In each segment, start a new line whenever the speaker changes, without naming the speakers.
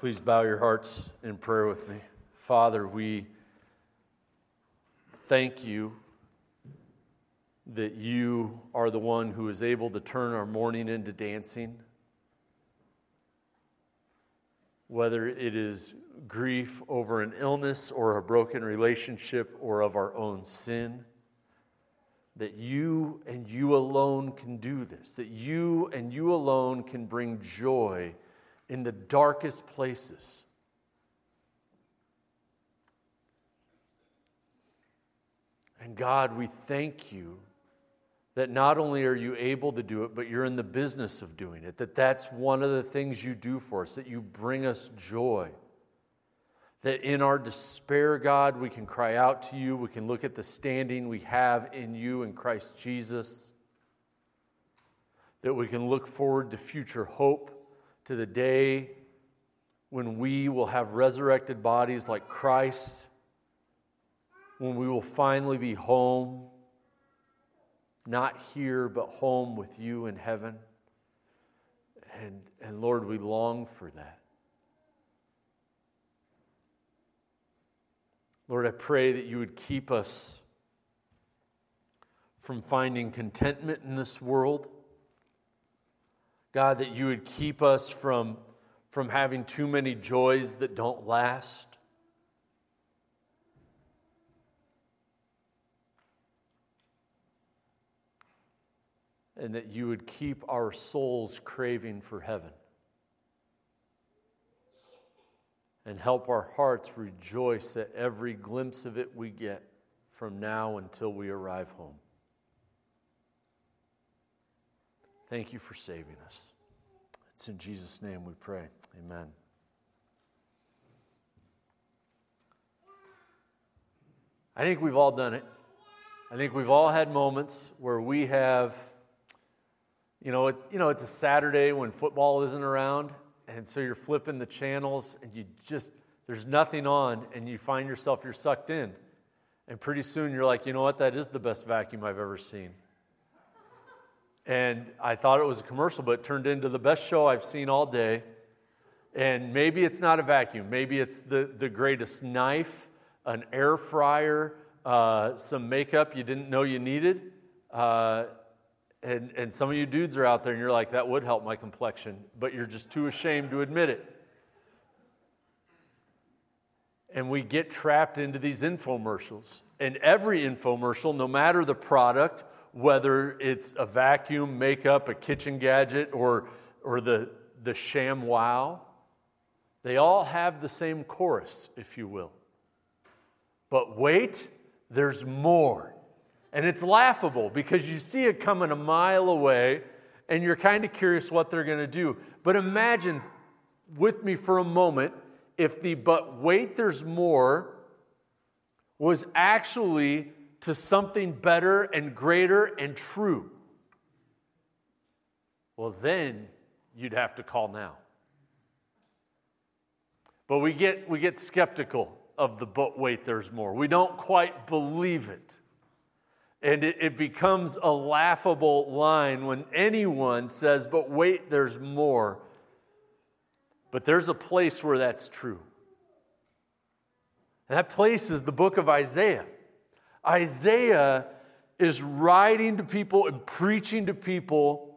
Please bow your hearts in prayer with me. Father, we thank you that you are the one who is able to turn our mourning into dancing. Whether it is grief over an illness or a broken relationship or of our own sin, that you and you alone can do this, that you and you alone can bring joy in the darkest places. And God, we thank you that not only are you able to do it, but you're in the business of doing it. That that's one of the things you do for us, that you bring us joy. That in our despair, God, we can cry out to you. We can look at the standing we have in you in Christ Jesus. That we can look forward to future hope, to the day when we will have resurrected bodies like Christ, when we will finally be home, not here, but home with you in heaven. And, and Lord, we long for that. Lord, I pray that you would keep us from finding contentment in this world. God, that you would keep us from, from having too many joys that don't last. And that you would keep our souls craving for heaven. and help our hearts rejoice at every glimpse of it we get from now until we arrive home. Thank you for saving us. It's in Jesus' name we pray. Amen. I think we've all done it. I think we've all had moments where we have, you know, it, you know, it's a Saturday when football isn't around, and so you're flipping the channels and you just, there's nothing on, and you find yourself, you're sucked in. And pretty soon you're like, you know what, that is the best vacuum I've ever seen. And I thought it was a commercial, but it turned into the best show I've seen all day. And maybe it's not a vacuum, maybe it's the, the greatest knife, an air fryer, uh, some makeup you didn't know you needed. Uh, and, and some of you dudes are out there and you're like, that would help my complexion, but you're just too ashamed to admit it. And we get trapped into these infomercials. And every infomercial, no matter the product, whether it's a vacuum, makeup, a kitchen gadget, or, or the, the ShamWow, they all have the same chorus, if you will. But wait, there's more. And it's laughable because you see it coming a mile away and you're kind of curious what they're going to do. But imagine with me for a moment if the but wait, there's more was actually to something better and greater and true. Well, then you'd have to call now. But we get, we get skeptical of the but wait, there's more. We don't quite believe it. And it, it, becomes a laughable line when anyone says, but wait, there's more. But there's a place where that's true. And that place is the book of Isaiah. Isaiah is writing to people and preaching to people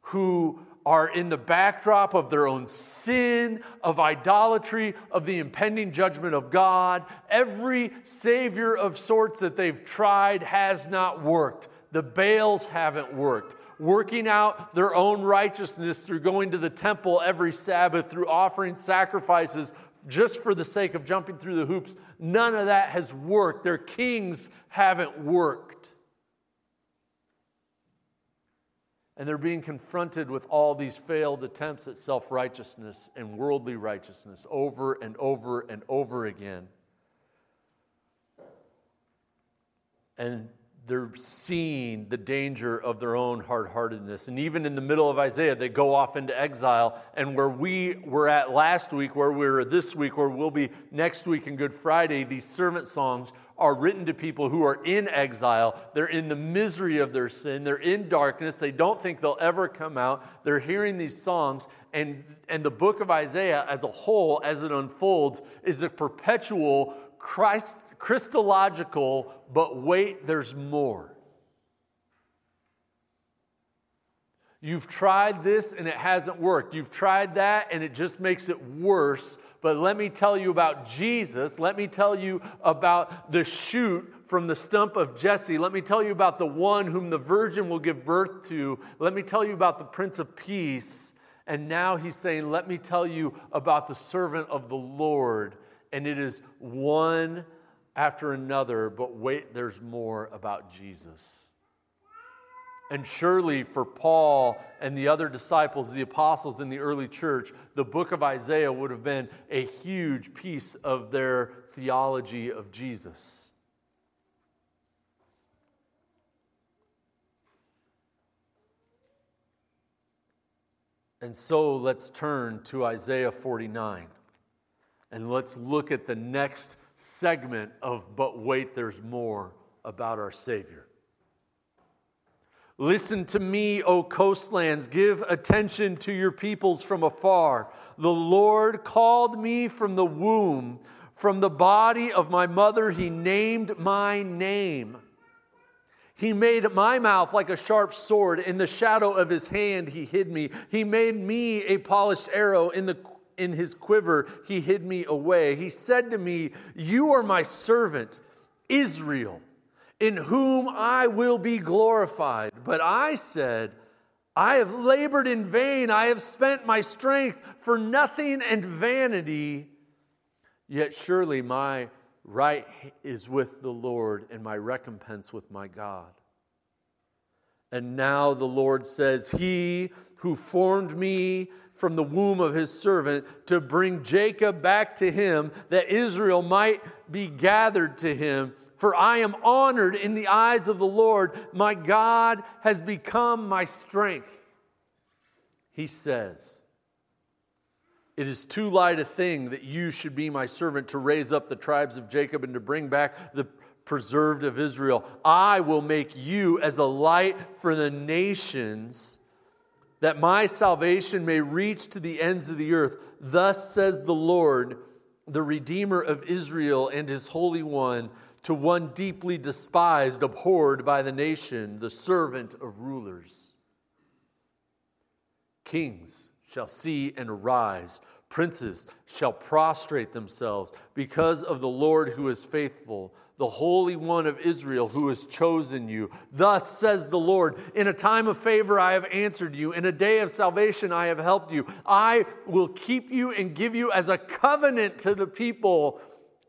who are in the backdrop of their own sin, of idolatry, of the impending judgment of God. Every savior of sorts that they've tried has not worked. The Baals haven't worked. Working out their own righteousness through going to the temple every Sabbath, through offering sacrifices just for the sake of jumping through the hoops, none of that has worked. Their kings haven't worked. And they're being confronted with all these failed attempts at self righteousness and worldly righteousness over and over and over again. And they're seeing the danger of their own hard heartedness. And even in the middle of Isaiah, they go off into exile. And where we were at last week, where we are this week, where we'll be next week in Good Friday, these servant songs are written to people who are in exile. They're in the misery of their sin. They're in darkness. They don't think they'll ever come out. They're hearing these songs. And, and the book of Isaiah as a whole, as it unfolds, is a perpetual Christ Christological, but wait, there's more. You've tried this and it hasn't worked. You've tried that and it just makes it worse. But let me tell you about Jesus. Let me tell you about the shoot from the stump of Jesse. Let me tell you about the one whom the virgin will give birth to. Let me tell you about the Prince of Peace. And now he's saying, Let me tell you about the servant of the Lord. And it is one after another, but wait, there's more about Jesus. And surely for Paul and the other disciples, the apostles in the early church, the book of Isaiah would have been a huge piece of their theology of Jesus. And so let's turn to Isaiah 49 and let's look at the next segment of But Wait, There's More about our Savior. Listen to me, O coastlands. Give attention to your peoples from afar. The Lord called me from the womb. From the body of my mother, He named my name. He made my mouth like a sharp sword. In the shadow of His hand, He hid me. He made me a polished arrow in the in his quiver, he hid me away. He said to me, You are my servant, Israel, in whom I will be glorified. But I said, I have labored in vain. I have spent my strength for nothing and vanity. Yet surely my right is with the Lord and my recompense with my God. And now the Lord says, He who formed me from the womb of his servant to bring Jacob back to him, that Israel might be gathered to him. For I am honored in the eyes of the Lord. My God has become my strength. He says, It is too light a thing that you should be my servant to raise up the tribes of Jacob and to bring back the preserved of Israel. I will make you as a light for the nations that my salvation may reach to the ends of the earth. Thus says the Lord, the Redeemer of Israel and his Holy One, to one deeply despised, abhorred by the nation, the servant of rulers. Kings shall see and arise, princes shall prostrate themselves because of the Lord who is faithful the Holy One of Israel who has chosen you. Thus says the Lord In a time of favor I have answered you, in a day of salvation I have helped you. I will keep you and give you as a covenant to the people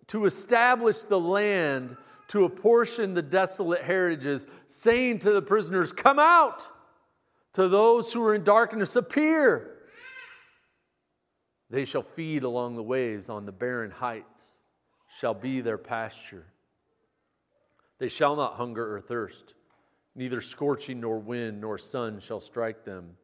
to establish the land, to apportion the desolate heritages, saying to the prisoners, Come out! To those who are in darkness, appear! They shall feed along the ways on the barren heights, shall be their pasture. They shall not hunger or thirst, neither scorching nor wind nor sun shall strike them.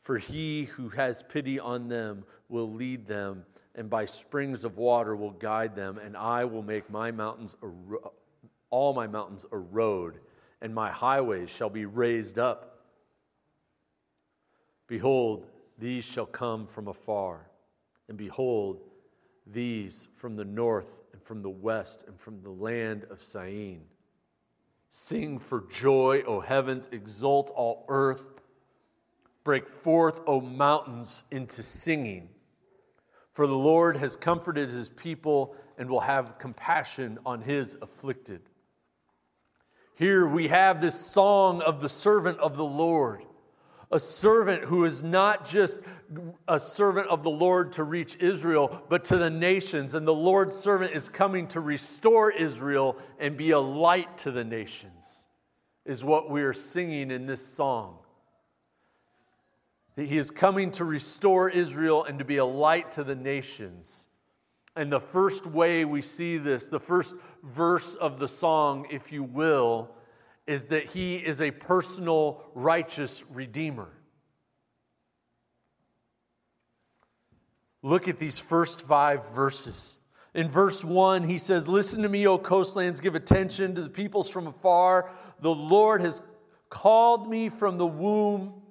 For he who has pity on them will lead them, and by springs of water will guide them, and I will make my mountains a, all my mountains a road, and my highways shall be raised up. Behold, these shall come from afar, and behold, these from the north and from the west and from the land of Syene. Sing for joy, O heavens, exult all earth. Break forth, O mountains, into singing. For the Lord has comforted his people and will have compassion on his afflicted. Here we have this song of the servant of the Lord a servant who is not just a servant of the Lord to reach Israel, but to the nations. And the Lord's servant is coming to restore Israel and be a light to the nations, is what we are singing in this song. That he is coming to restore Israel and to be a light to the nations. And the first way we see this, the first verse of the song, if you will, is that he is a personal righteous redeemer. Look at these first five verses. In verse 1, he says, Listen to me, O coastlands, give attention to the peoples from afar. The Lord has called me from the womb,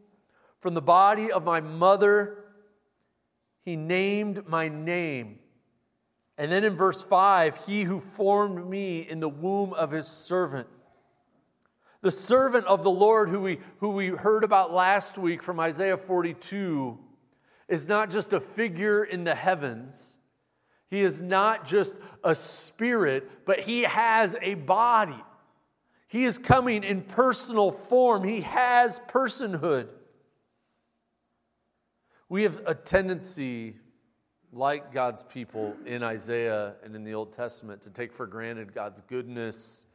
from the body of my mother. He named my name. And then in verse 5, He who formed me in the womb of his servant. The servant of the Lord, who we, who we heard about last week from Isaiah 42, is not just a figure in the heavens. He is not just a spirit, but he has a body. He is coming in personal form. He has personhood. We have a tendency, like God's people in Isaiah and in the Old Testament, to take for granted God's goodness,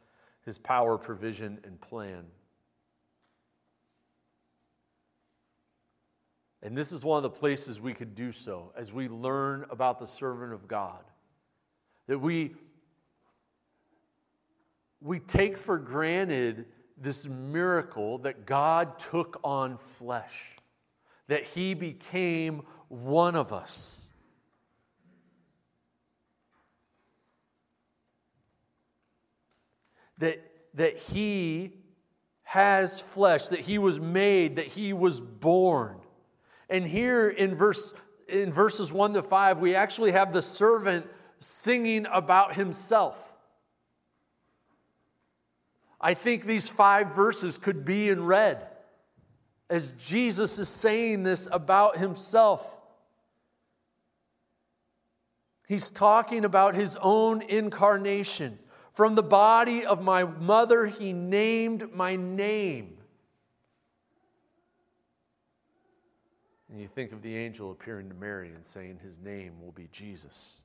his power, provision, and plan. And this is one of the places we could do so as we learn about the servant of God. That we, we take for granted this miracle that God took on flesh, that he became one of us. That, that he has flesh, that he was made, that he was born. And here in verse in verses 1 to 5, we actually have the servant singing about himself. I think these five verses could be in red as Jesus is saying this about himself. He's talking about his own incarnation. From the body of my mother, he named my name. And you think of the angel appearing to Mary and saying his name will be Jesus.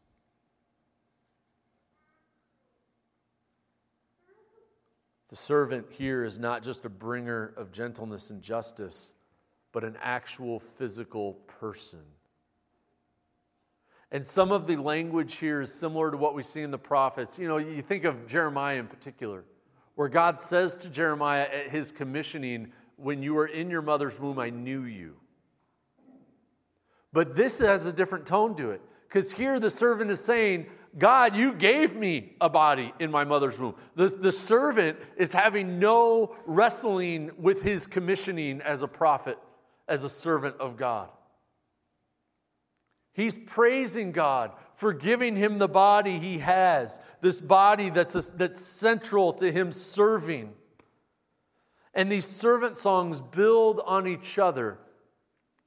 The servant here is not just a bringer of gentleness and justice, but an actual physical person. And some of the language here is similar to what we see in the prophets. You know, you think of Jeremiah in particular, where God says to Jeremiah at his commissioning, When you were in your mother's womb, I knew you. But this has a different tone to it. Because here the servant is saying, God, you gave me a body in my mother's womb. The, the servant is having no wrestling with his commissioning as a prophet, as a servant of God. He's praising God for giving him the body he has, this body that's, a, that's central to him serving. And these servant songs build on each other.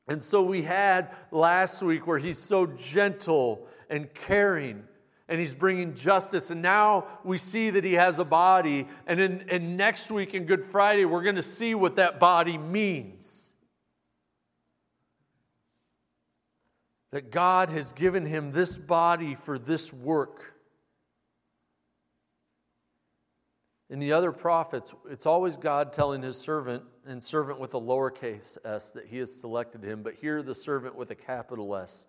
And so we had last week where he's so gentle and caring and he's bringing justice. And now we see that he has a body. And, in, and next week in Good Friday, we're going to see what that body means. That God has given him this body for this work. In the other prophets, it's always God telling his servant, and servant with a lowercase s, that he has selected him. But here, the servant with a capital S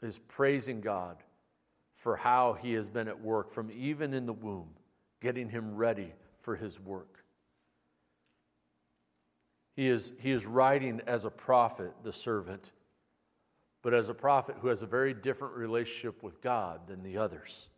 is praising God for how he has been at work from even in the womb, getting him ready for his work. He is, he is writing as a prophet, the servant, but as a prophet who has a very different relationship with God than the others.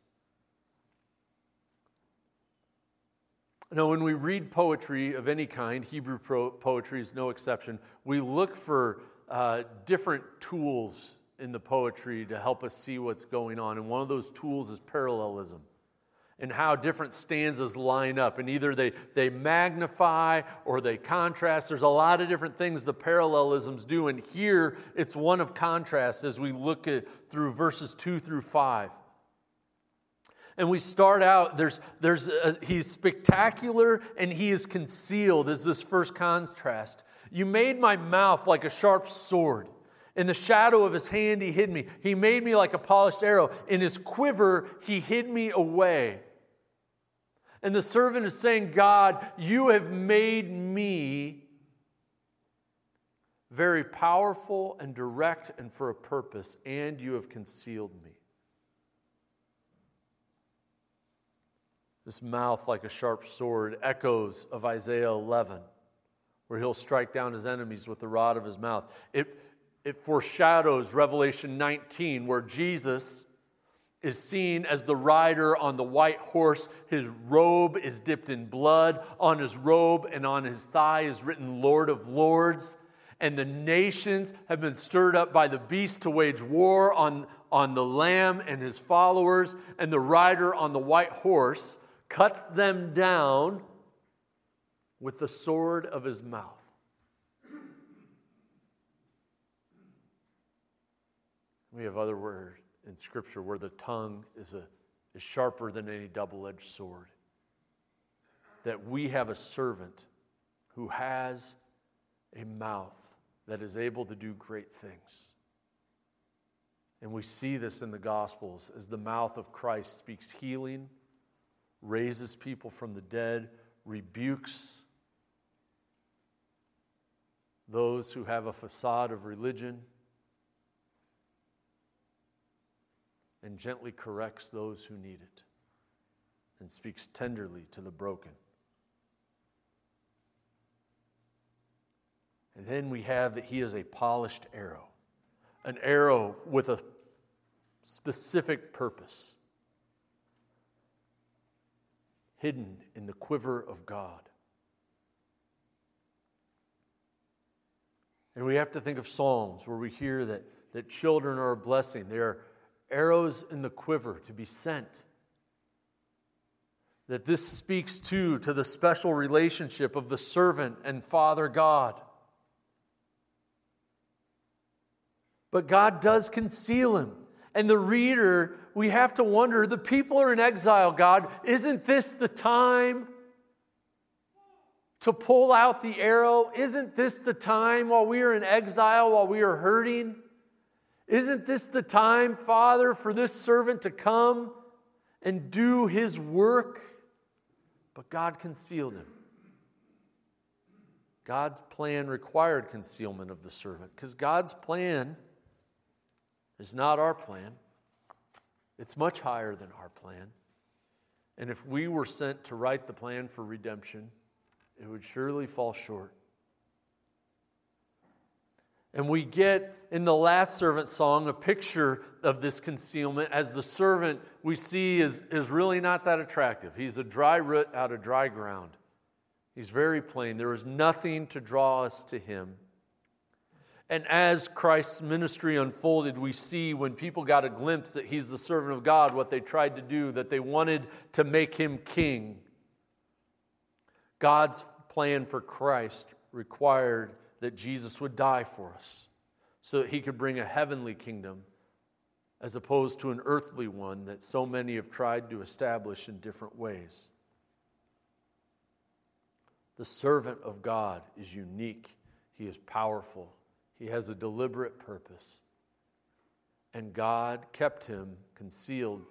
Now, when we read poetry of any kind, Hebrew poetry is no exception, we look for uh, different tools in the poetry to help us see what's going on. And one of those tools is parallelism and how different stanzas line up. And either they, they magnify or they contrast. There's a lot of different things the parallelisms do. And here it's one of contrast as we look at through verses two through five. And we start out, there's, there's a, he's spectacular and he is concealed, is this first contrast. You made my mouth like a sharp sword. In the shadow of his hand, he hid me. He made me like a polished arrow. In his quiver, he hid me away. And the servant is saying, God, you have made me very powerful and direct and for a purpose, and you have concealed me. This mouth, like a sharp sword, echoes of Isaiah 11, where he'll strike down his enemies with the rod of his mouth. It, it foreshadows Revelation 19, where Jesus is seen as the rider on the white horse. His robe is dipped in blood. On his robe and on his thigh is written Lord of Lords. And the nations have been stirred up by the beast to wage war on, on the Lamb and his followers. And the rider on the white horse cuts them down with the sword of his mouth. We have other words in Scripture where the tongue is, a, is sharper than any double edged sword. That we have a servant who has a mouth that is able to do great things. And we see this in the Gospels as the mouth of Christ speaks healing, raises people from the dead, rebukes those who have a facade of religion and gently corrects those who need it and speaks tenderly to the broken. And then we have that he is a polished arrow, an arrow with a specific purpose, hidden in the quiver of God. And we have to think of Psalms where we hear that, that children are a blessing. They are arrows in the quiver to be sent. That this speaks too to the special relationship of the servant and Father God. But God does conceal him. And the reader, we have to wonder the people are in exile, God. Isn't this the time to pull out the arrow? Isn't this the time while we are in exile, while we are hurting? Isn't this the time, Father, for this servant to come and do his work? But God concealed him. God's plan required concealment of the servant because God's plan is not our plan. It's much higher than our plan. And if we were sent to write the plan for redemption, it would surely fall short. And we get in the last servant song a picture of this concealment as the servant we see is, is really not that attractive. He's a dry root out of dry ground. He's very plain. There is nothing to draw us to him. And as Christ's ministry unfolded, we see when people got a glimpse that he's the servant of God, what they tried to do, that they wanted to make him king. God's plan for Christ required that Jesus would die for us so that he could bring a heavenly kingdom as opposed to an earthly one that so many have tried to establish in different ways. The servant of God is unique, he is powerful, he has a deliberate purpose. And God kept him concealed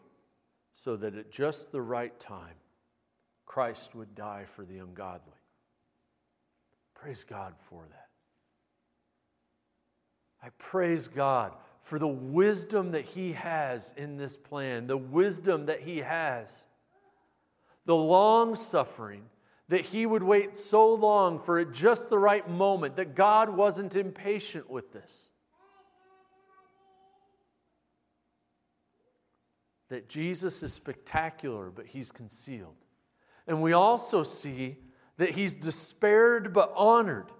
so that at just the right time, Christ would die for the ungodly. Praise God for that. I praise God for the wisdom that He has in this plan, the wisdom that He has, the long suffering that He would wait so long for it just the right moment, that God wasn't impatient with this. That Jesus is spectacular, but He's concealed. And we also see that He's despaired but honored.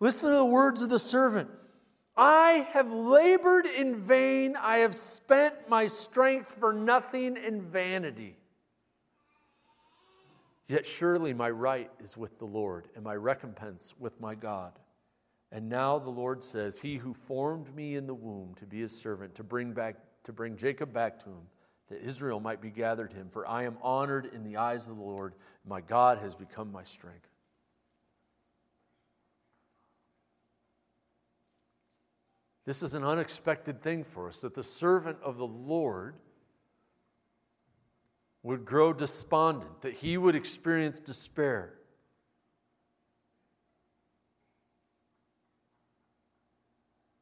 Listen to the words of the servant. I have labored in vain. I have spent my strength for nothing in vanity. Yet surely my right is with the Lord, and my recompense with my God. And now the Lord says, He who formed me in the womb to be his servant, to bring back to bring Jacob back to him, that Israel might be gathered him. For I am honored in the eyes of the Lord, my God has become my strength. This is an unexpected thing for us that the servant of the Lord would grow despondent, that he would experience despair.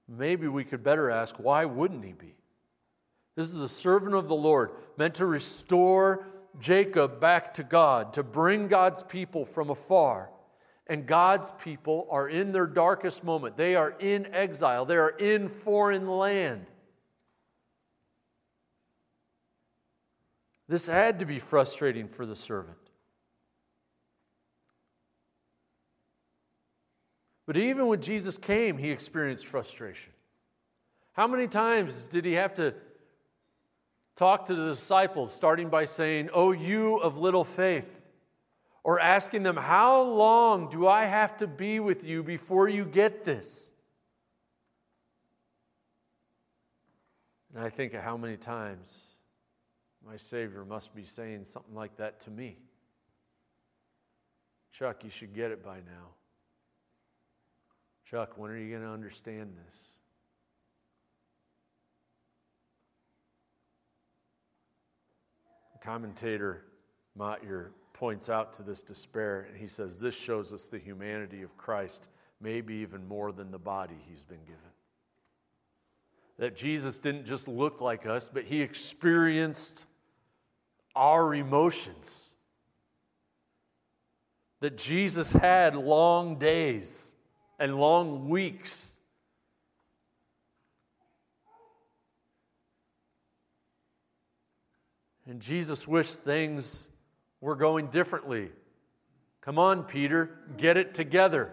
Maybe we could better ask, why wouldn't he be? This is a servant of the Lord, meant to restore Jacob back to God, to bring God's people from afar. And God's people are in their darkest moment. They are in exile, they are in foreign land. This had to be frustrating for the servant. But even when Jesus came, he experienced frustration. How many times did he have to talk to the disciples, starting by saying, Oh, you of little faith? Or asking them, How long do I have to be with you before you get this? And I think of how many times my Savior must be saying something like that to me. Chuck, you should get it by now. Chuck, when are you going to understand this? Commentator Motyer points out to this despair, and he says, This shows us the humanity of Christ, maybe even more than the body he's been given. That Jesus didn't just look like us, but he experienced our emotions. That Jesus had long days and long weeks. And Jesus wished things were going differently. Come on, Peter, get it together.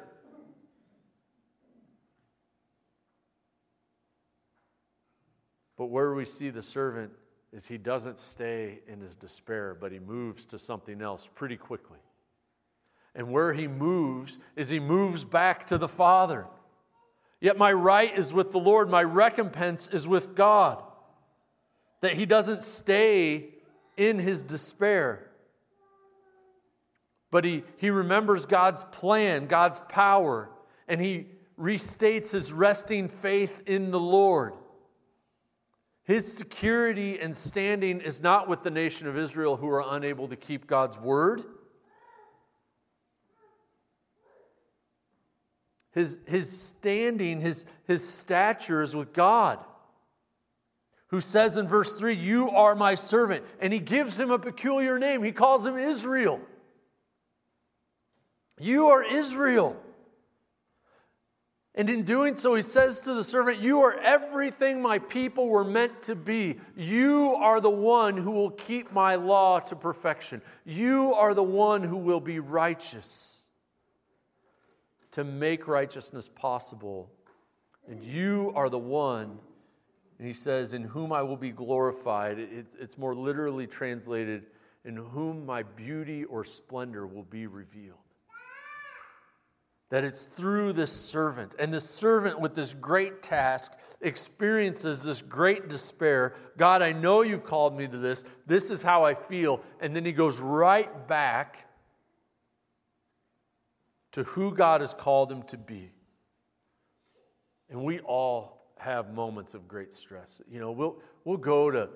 But where we see the servant is he doesn't stay in his despair, but he moves to something else pretty quickly. And where he moves is he moves back to the Father. Yet my right is with the Lord, my recompense is with God. That he doesn't stay in his despair, but he, he remembers God's plan, God's power, and he restates his resting faith in the Lord. His security and standing is not with the nation of Israel who are unable to keep God's word. His, his standing, his, his stature is with God, who says in verse 3, You are my servant. And he gives him a peculiar name. He calls him Israel. You are Israel. And in doing so, he says to the servant, You are everything my people were meant to be. You are the one who will keep my law to perfection. You are the one who will be righteous to make righteousness possible. And you are the one, and he says, in whom I will be glorified. It's more literally translated, in whom my beauty or splendor will be revealed. That it's through this servant. And the servant, with this great task, experiences this great despair. God, I know you've called me to this. This is how I feel. And then he goes right back to who God has called him to be. And we all have moments of great stress. You know, we'll, we'll go to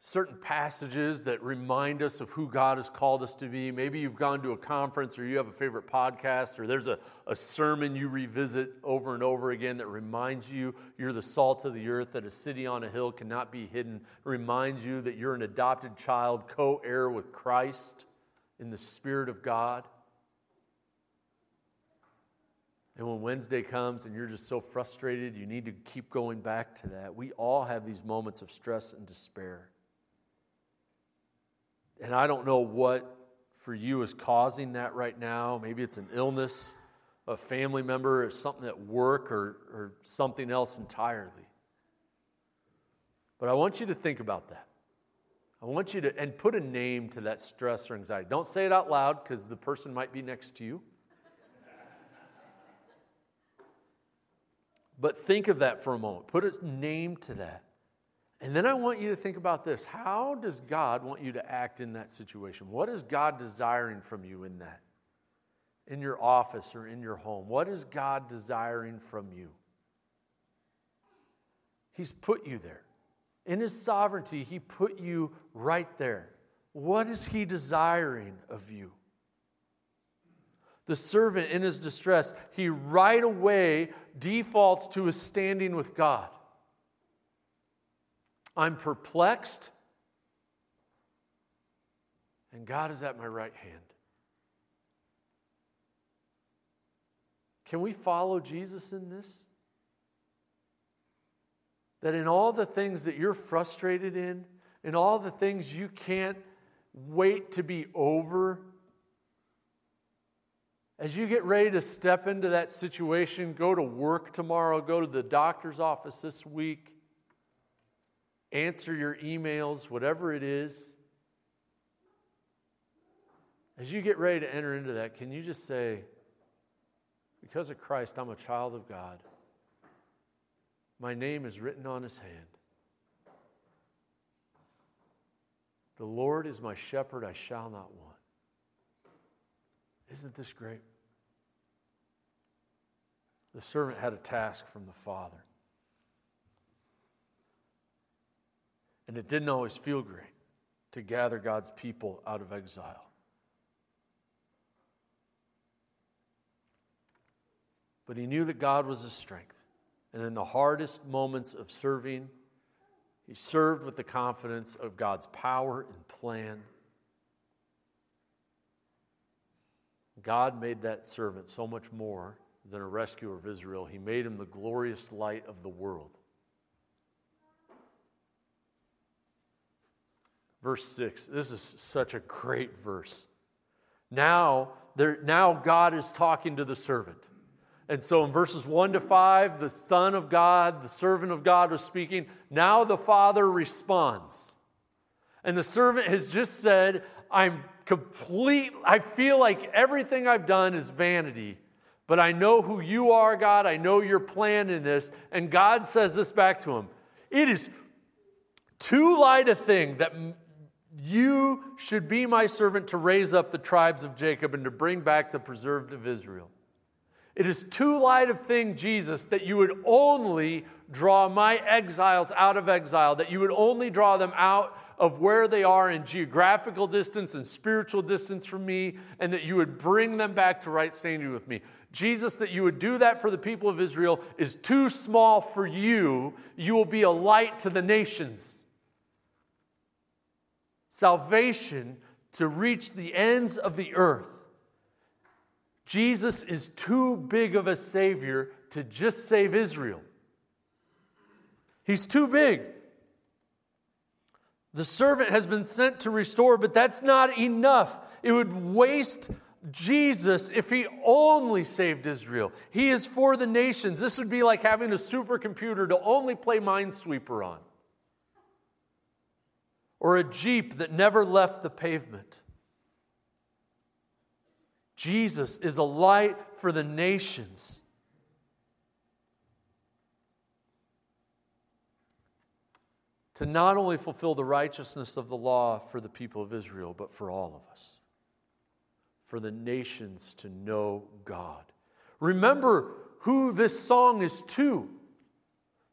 certain passages that remind us of who God has called us to be. Maybe you've gone to a conference or you have a favorite podcast or there's a, a sermon you revisit over and over again that reminds you you're the salt of the earth, that a city on a hill cannot be hidden, reminds you that you're an adopted child, co heir with Christ in the Spirit of God. And when Wednesday comes and you're just so frustrated, you need to keep going back to that. We all have these moments of stress and despair. And I don't know what for you is causing that right now. Maybe it's an illness, a family member, or something at work, or, or something else entirely. But I want you to think about that. I want you to, and put a name to that stress or anxiety. Don't say it out loud because the person might be next to you. But think of that for a moment. Put a name to that. And then I want you to think about this. How does God want you to act in that situation? What is God desiring from you in that? In your office or in your home? What is God desiring from you? He's put you there. In His sovereignty, He put you right there. What is He desiring of you? the servant in his distress, he right away defaults to his standing with God. I'm perplexed. and God is at my right hand. Can we follow Jesus in this? That in all the things that you're frustrated in, in all the things you can't wait to be over, as you get ready to step into that situation, go to work tomorrow, go to the doctor's office this week, answer your emails, whatever it is, as you get ready to enter into that, can you just say, because of Christ, I'm a child of God. My name is written on his hand. The Lord is my shepherd, I shall not want. Isn't this great? The servant had a task from the Father. And it didn't always feel great to gather God's people out of exile. But he knew that God was his strength. And in the hardest moments of serving, he served with the confidence of God's power and plan. God made that servant so much more than a rescuer of Israel. He made him the glorious light of the world. Verse 6, this is such a great verse. Now, there, now God is talking to the servant. And so in verses 1 to 5, the Son of God, the servant of God was speaking. Now the Father responds. And the servant has just said, I'm complete, I feel like everything I've done is vanity, but I know who you are, God. I know your plan in this. And God says this back to him It is too light a thing that you should be my servant to raise up the tribes of Jacob and to bring back the preserved of Israel. It is too light of thing, Jesus, that you would only draw my exiles out of exile, that you would only draw them out of where they are in geographical distance and spiritual distance from me, and that you would bring them back to right standing with me. Jesus, that you would do that for the people of Israel is too small for you. You will be a light to the nations. Salvation to reach the ends of the earth Jesus is too big of a Savior to just save Israel. He's too big. The servant has been sent to restore, but that's not enough. It would waste Jesus if he only saved Israel. He is for the nations. This would be like having a supercomputer to only play Minesweeper on, or a Jeep that never left the pavement. Jesus is a light for the nations. To not only fulfill the righteousness of the law for the people of Israel, but for all of us, for the nations to know God. Remember who this song is to.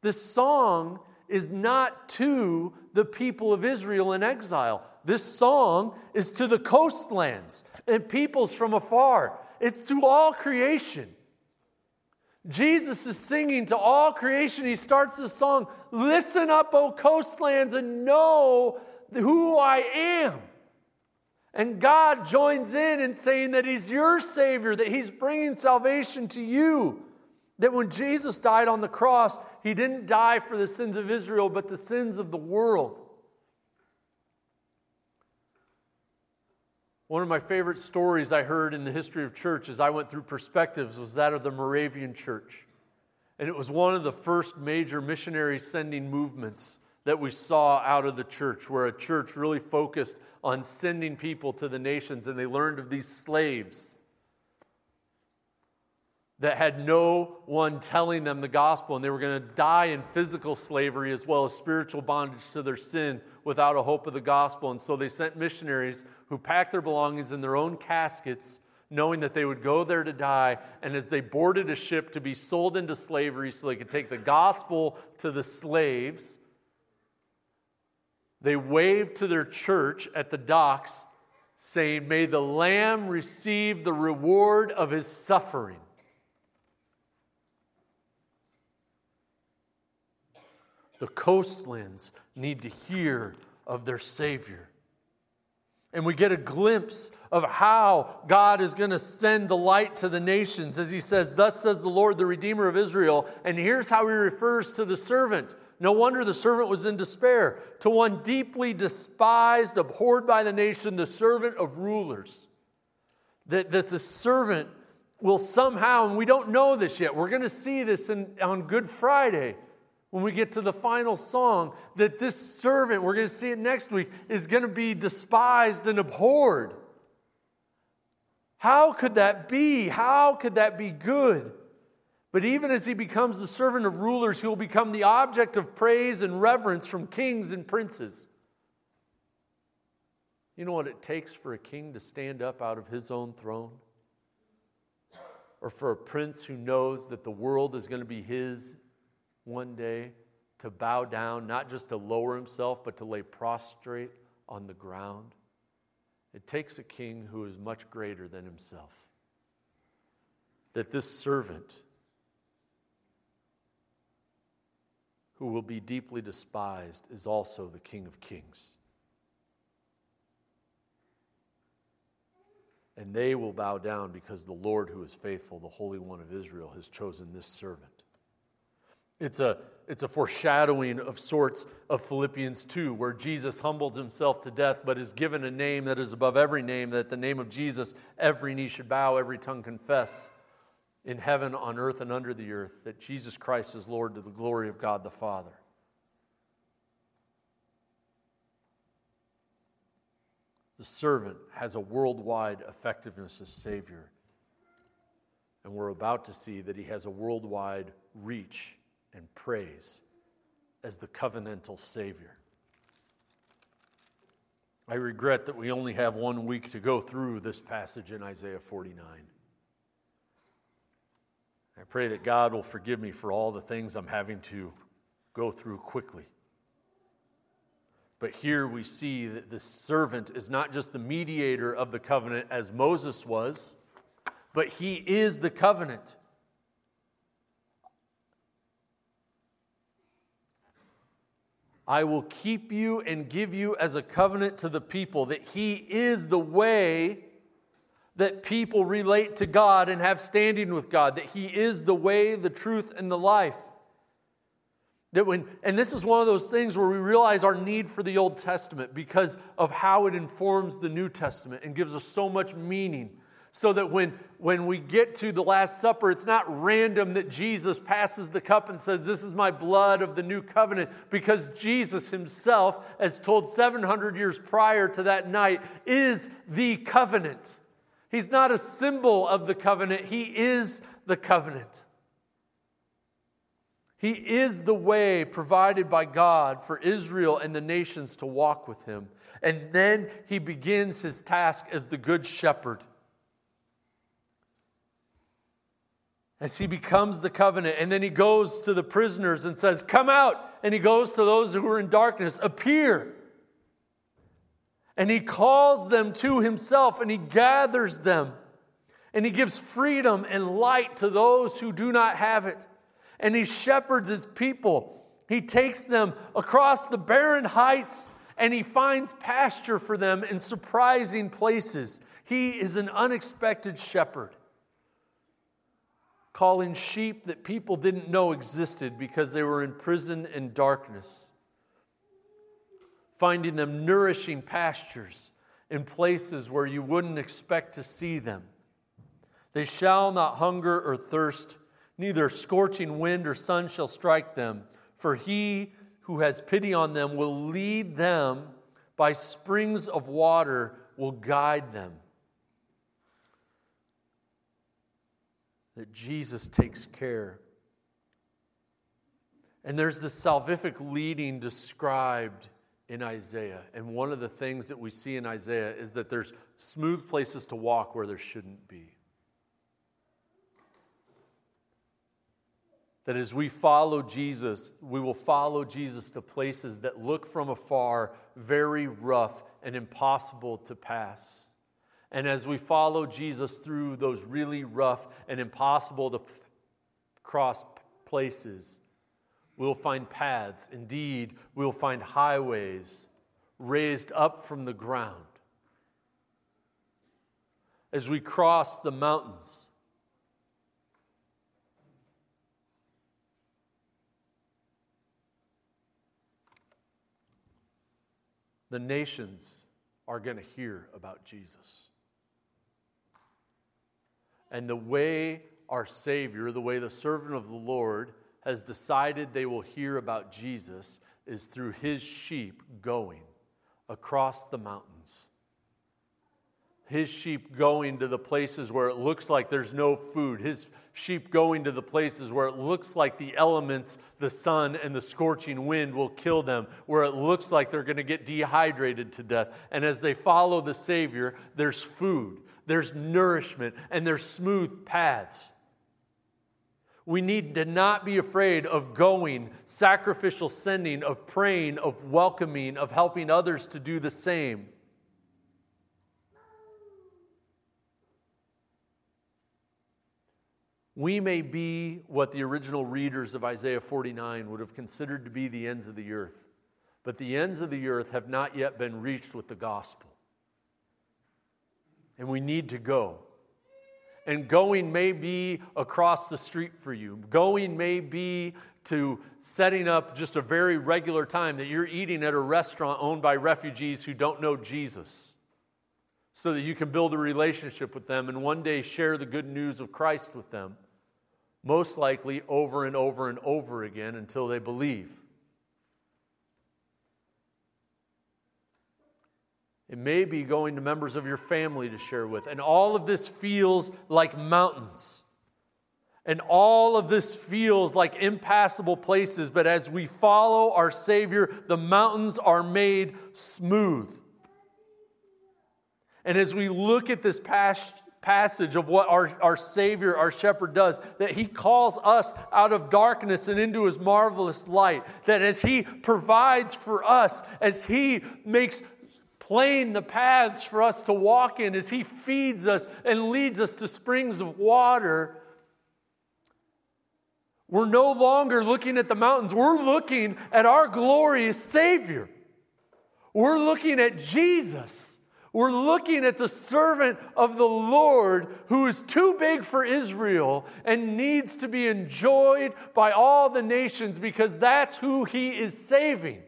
This song is not to the people of Israel in exile. This song is to the coastlands and peoples from afar. It's to all creation. Jesus is singing to all creation. He starts the song, Listen up, O coastlands, and know who I am. And God joins in in saying that He's your Savior, that He's bringing salvation to you. That when Jesus died on the cross, He didn't die for the sins of Israel, but the sins of the world. One of my favorite stories I heard in the history of church as I went through perspectives was that of the Moravian church. And it was one of the first major missionary sending movements that we saw out of the church, where a church really focused on sending people to the nations, and they learned of these slaves that had no one telling them the gospel, and they were going to die in physical slavery as well as spiritual bondage to their sin without a hope of the gospel. And so they sent missionaries who packed their belongings in their own caskets, knowing that they would go there to die. And as they boarded a ship to be sold into slavery so they could take the gospel to the slaves, they waved to their church at the docks, saying, May the Lamb receive the reward of his suffering. The coastlands need to hear of their Savior. And we get a glimpse of how God is going to send the light to the nations as he says, Thus says the Lord, the Redeemer of Israel. And here's how he refers to the servant. No wonder the servant was in despair. To one deeply despised, abhorred by the nation, the servant of rulers. That, that the servant will somehow, and we don't know this yet, we're going to see this in, on Good Friday when we get to the final song, that this servant, we're going to see it next week, is going to be despised and abhorred. How could that be? How could that be good? But even as he becomes the servant of rulers, he will become the object of praise and reverence from kings and princes. You know what it takes for a king to stand up out of his own throne? Or for a prince who knows that the world is going to be his one day to bow down, not just to lower himself, but to lay prostrate on the ground. It takes a king who is much greater than himself. That this servant, who will be deeply despised, is also the King of Kings. And they will bow down because the Lord, who is faithful, the Holy One of Israel, has chosen this servant. It's a, it's a foreshadowing of sorts of Philippians 2, where Jesus humbles himself to death, but is given a name that is above every name, that the name of Jesus, every knee should bow, every tongue confess in heaven, on earth, and under the earth, that Jesus Christ is Lord to the glory of God the Father. The servant has a worldwide effectiveness as Savior. And we're about to see that he has a worldwide reach and praise as the covenantal Savior. I regret that we only have one week to go through this passage in Isaiah 49. I pray that God will forgive me for all the things I'm having to go through quickly. But here we see that the servant is not just the mediator of the covenant as Moses was, but he is the covenant. I will keep you and give you as a covenant to the people, that He is the way that people relate to God and have standing with God, that He is the way, the truth, and the life. That when, and this is one of those things where we realize our need for the Old Testament because of how it informs the New Testament and gives us so much meaning so that when, when we get to the Last Supper, it's not random that Jesus passes the cup and says, This is my blood of the new covenant, because Jesus himself, as told 700 years prior to that night, is the covenant. He's not a symbol of the covenant, he is the covenant. He is the way provided by God for Israel and the nations to walk with him. And then he begins his task as the good shepherd as he becomes the covenant. And then he goes to the prisoners and says, Come out. And he goes to those who are in darkness, Appear. And he calls them to himself and he gathers them. And he gives freedom and light to those who do not have it. And he shepherds his people. He takes them across the barren heights and he finds pasture for them in surprising places. He is an unexpected shepherd calling sheep that people didn't know existed because they were in prison and darkness, finding them nourishing pastures in places where you wouldn't expect to see them. They shall not hunger or thirst, neither scorching wind or sun shall strike them, for he who has pity on them will lead them by springs of water, will guide them. That Jesus takes care. And there's the salvific leading described in Isaiah. And one of the things that we see in Isaiah is that there's smooth places to walk where there shouldn't be. That as we follow Jesus, we will follow Jesus to places that look from afar very rough and impossible to pass. And as we follow Jesus through those really rough and impossible to cross places, we'll find paths. Indeed, we'll find highways raised up from the ground as we cross the mountains. The nations are going to hear about Jesus. And the way our Savior, the way the servant of the Lord has decided they will hear about Jesus is through his sheep going across the mountains. His sheep going to the places where it looks like there's no food. His sheep going to the places where it looks like the elements, the sun and the scorching wind will kill them, where it looks like they're going to get dehydrated to death. And as they follow the Savior, there's food, there's nourishment, and there's smooth paths. We need to not be afraid of going, sacrificial sending, of praying, of welcoming, of helping others to do the same. We may be what the original readers of Isaiah 49 would have considered to be the ends of the earth, but the ends of the earth have not yet been reached with the gospel. And we need to go. And going may be across the street for you. Going may be to setting up just a very regular time that you're eating at a restaurant owned by refugees who don't know Jesus so that you can build a relationship with them and one day share the good news of Christ with them, most likely over and over and over again until they believe. It may be going to members of your family to share with. And all of this feels like mountains. And all of this feels like impassable places. But as we follow our Savior, the mountains are made smooth. And as we look at this passage of what our, our Savior, our shepherd, does, that He calls us out of darkness and into His marvelous light. That as He provides for us, as He makes plain the paths for us to walk in as He feeds us and leads us to springs of water. We're no longer looking at the mountains, we're looking at our glorious Savior. We're looking at Jesus. We're looking at the servant of the Lord who is too big for Israel and needs to be enjoyed by all the nations because that's who he is saving.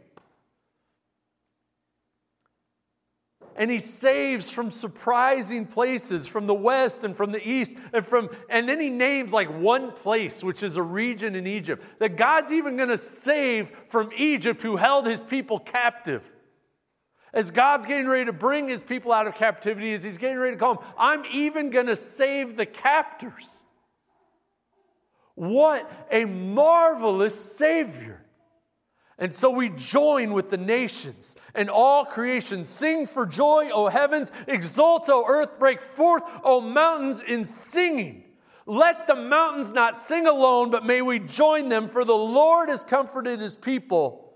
And he saves from surprising places from the west and from the east and from and then he names like one place which is a region in Egypt that God's even going to save from Egypt who held his people captive. As God's getting ready to bring his people out of captivity as he's getting ready to call them I'm even going to save the captors. What a marvelous savior and so we join with the nations and all creation. Sing for joy, O heavens. Exult, O earth. Break forth, O mountains, in singing. Let the mountains not sing alone, but may we join them, for the Lord has comforted his people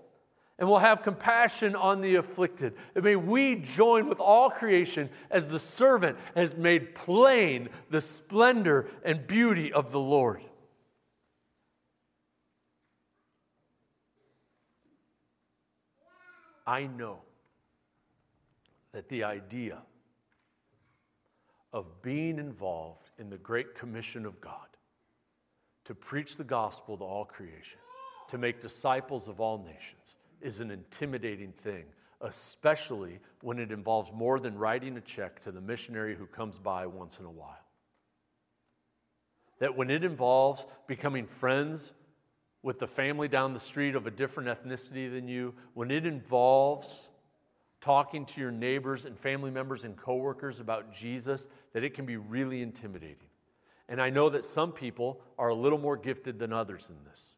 and will have compassion on the afflicted. And may we join with all creation as the servant has made plain the splendor and beauty of the Lord. I know that the idea of being involved in the great commission of God to preach the gospel to all creation, to make disciples of all nations, is an intimidating thing, especially when it involves more than writing a check to the missionary who comes by once in a while. That when it involves becoming friends with the family down the street of a different ethnicity than you, when it involves talking to your neighbors and family members and coworkers about Jesus, that it can be really intimidating. And I know that some people are a little more gifted than others in this.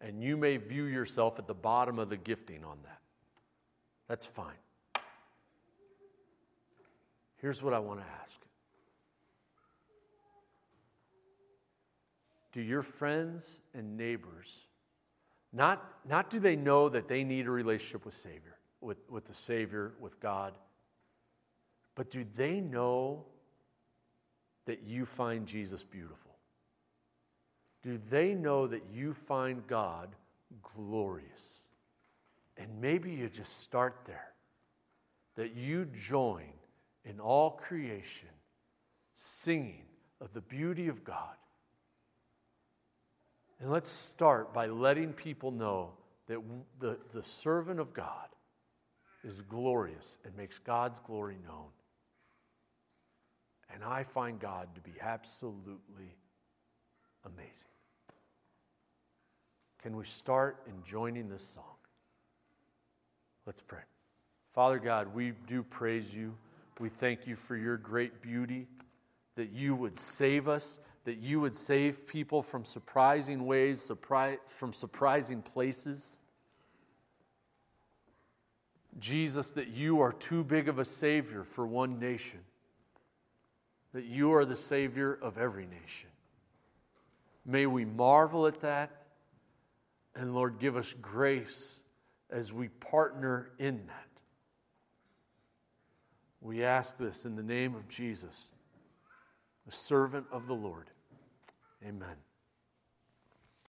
And you may view yourself at the bottom of the gifting on that. That's fine. Here's what I want to ask do your friends and neighbors, not, not do they know that they need a relationship with Savior, with, with the Savior, with God, but do they know that you find Jesus beautiful? Do they know that you find God glorious? And maybe you just start there, that you join in all creation, singing of the beauty of God. And let's start by letting people know that the, the servant of God is glorious and makes God's glory known. And I find God to be absolutely amazing. Can we start in joining this song? Let's pray. Father God, we do praise you. We thank you for your great beauty, that you would save us, that you would save people from surprising ways, surprise, from surprising places. Jesus, that you are too big of a Savior for one nation, that you are the Savior of every nation. May we marvel at that, and Lord, give us grace as we partner in that. We ask this in the name of Jesus, the servant of the Lord. Amen.